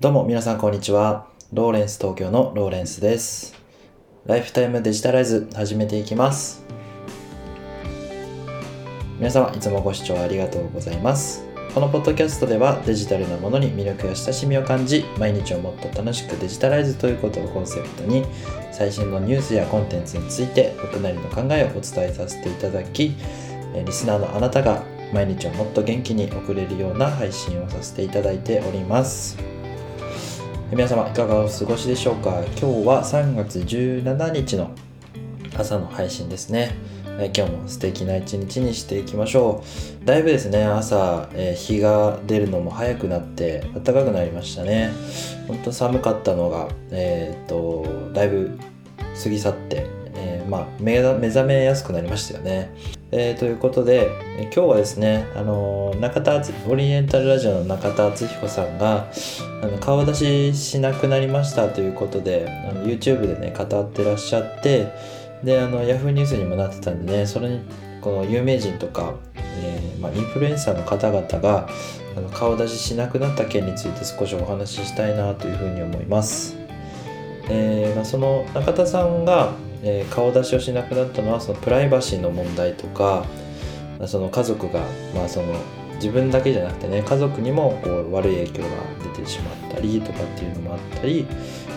どうも皆さんこんにちは。ローレンス東京のローレンスです。ライフタイムデジタライズ始めていきます。皆様いつもご視聴ありがとうございます。このポッドキャストではデジタルなものに魅力や親しみを感じ、毎日をもっと楽しくデジタライズということをコンセプトに、最新のニュースやコンテンツについて僕なりの考えをお伝えさせていただき、リスナーのあなたが毎日をもっと元気に送れるような配信をさせていただいております。皆様いかがお過ごしでしょうか？今日は3月17日の朝の配信ですね。今日も素敵な一日にしていきましょう。だいぶですね、朝、え日が出るのも早くなって暖かくなりましたね。ほんと寒かったのが、えーっと、だいぶ過ぎ去って、まあ目覚めやすくなりましたよね。えーということで、今日はですね、あの中田オリエンタルラジオの中田敦彦さんがあの顔出ししなくなりましたということであの YouTube でね語ってらっしゃってであの Yahoo ニュースにもなってたんでねそれにこの有名人とか、えーまあ、インフルエンサーの方々があの顔出ししなくなった件について少しお話ししたいなというふうに思います。えーまあ、その中田さんが、えー顔出しをしなくなったのはそのプライバシーの問題とかその家族が、まあ、その自分だけじゃなくてね家族にもこう悪い影響が出てしまったりとかっていうのもあったり、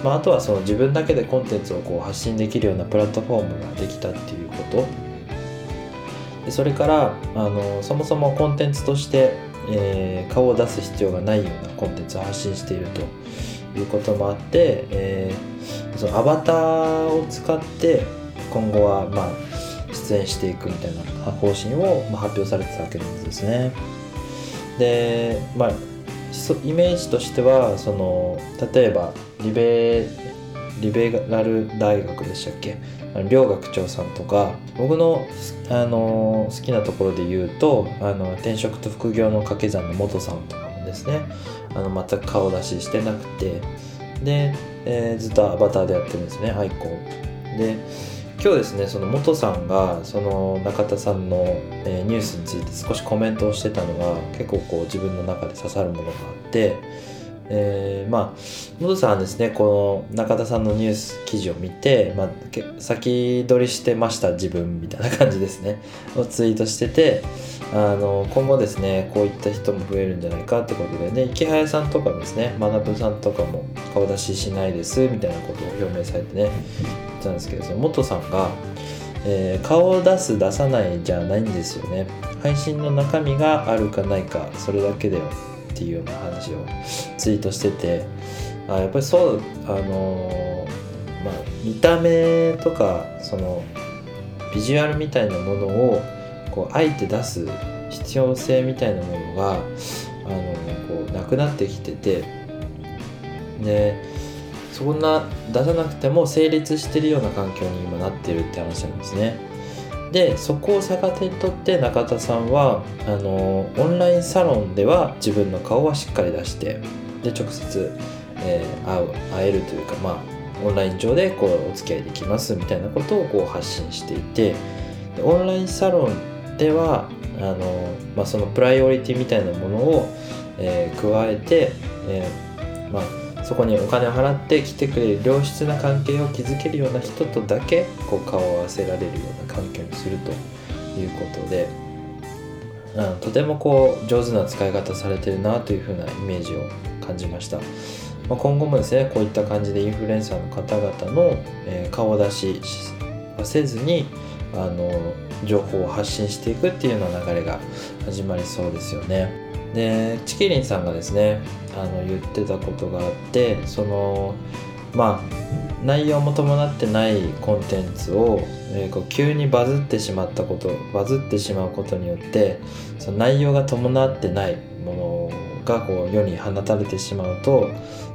まあ、あとはその自分だけでコンテンツをこう発信できるようなプラットフォームができたっていうこと。でそれからあのそもそもコンテンツとして、えー顔を出す必要がないようなコンテンツを発信していると。いうこともあって、えーそのアバターを使って今後はまあ出演していくみたいな方針をまあ発表されてたわけなんですね。でまあイメージとしてはその例えばリベリベラル大学でしたっけ？両学長さんとか僕のあの好きなところで言うとあの転職と副業の掛け算の元さんとかもですねあの全く顔出ししてなくて。で、えーずっとアバターでやってるんですねアイコン。で今日ですねその元さんがその中田さんの、えーニュースについて少しコメントをしてたのが結構こう自分の中で刺さるものがあって、えーまあ元さんはですねこの中田さんのニュース記事を見て、まあ、先取りしてました自分みたいな感じですね。をツイートしててあの今後ですねこういった人も増えるんじゃないかってことでね池早さんとかもですね学さんとかも顔出ししないですみたいなことを表明されてね言ったんですけどその元さんが、えー顔を出す出さないじゃないんですよね。配信の中身があるかないかそれだけだよ。っていうような話をツイートしててあやっぱりそうあのーまあ見た目とかそのビジュアルみたいなものをこうあえて出す必要性みたいなものがあのこうなくなってきててでそんな出さなくても成立してるような環境に今なってるって話なんですね。でそこを逆手にとって中田さんはあのオンラインサロンでは自分の顔はしっかり出してで直接、えー会う会えるというかまあオンライン上でこうお付き合いできますみたいなことをこう発信していてでオンラインサロンではあの、まあ、そのプライオリティみたいなものを、えー加えて、えーまあ、そこにお金を払って来てくれる良質な関係を築けるような人とだけこう顔を合わせられるような環境にするということで、うん、とてもこう上手な使い方されてるなというふうなイメージを感じました。まあ、今後もですねこういった感じでインフルエンサーの方々の、えー顔出しはせずにあの情報を発信していくっていうような流れが始まりそうですよね。でチキリンさんがですねあの言ってたことがあってそのまあ内容も伴ってないコンテンツを、えーこう急にバズってしまったことバズってしまうことによってその内容が伴ってないものがこう世に放たれてしまうと、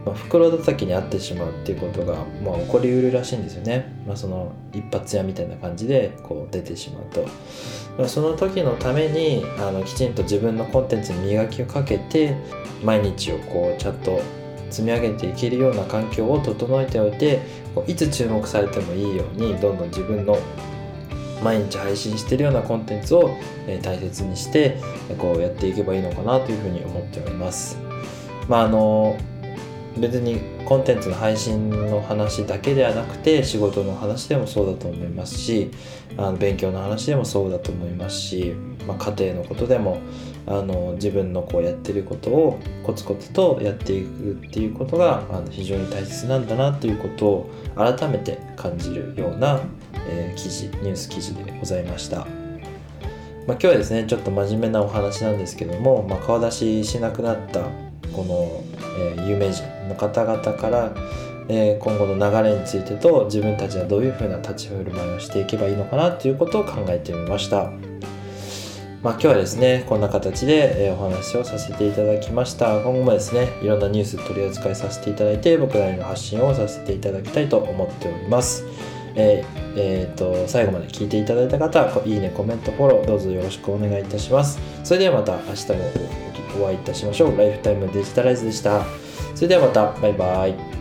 まあ、袋叩きにあってしまうっていうことが、まあ、起こりうるらしいんですよね、まあ、その一発屋みたいな感じでこう出てしまうと、まあ、その時のためにあのきちんと自分のコンテンツに磨きをかけて毎日をこうちゃんと積み上げていけるような環境を整えておいていつ注目されてもいいようにどんどん自分の毎日配信してるようなコンテンツを、え大切にしてこうやっていけばいいのかなというふうに思っております。まああの別にコンテンツの配信の話だけではなくて仕事の話でもそうだと思いますしあの勉強の話でもそうだと思いますし、まあ、家庭のことでもあの自分のこうやってることをコツコツとやっていくっていうことがあの非常に大切なんだなということを改めて感じるような、えー、記事ニュース記事でございました。まあ、今日はですねちょっと真面目なお話なんですけども、まあ、顔出ししなくなったこの、えー、有名人の方々から、えー、今後の流れについてと自分たちはどういうふうな立ち振る舞いをしていけばいいのかなということを考えてみました。まあ、今日はですねこんな形で、えお話をさせていただきました今後もですねいろんなニュース取り扱いさせていただいて僕なりの発信をさせていただきたいと思っておりますえー、えー、と最後まで聞いていただいた方はいいねコメントフォローどうぞよろしくお願いいたします。それではまた明日もお会いいたしましょう。ライフタイムデジタライズでした。それではまたバイバイ。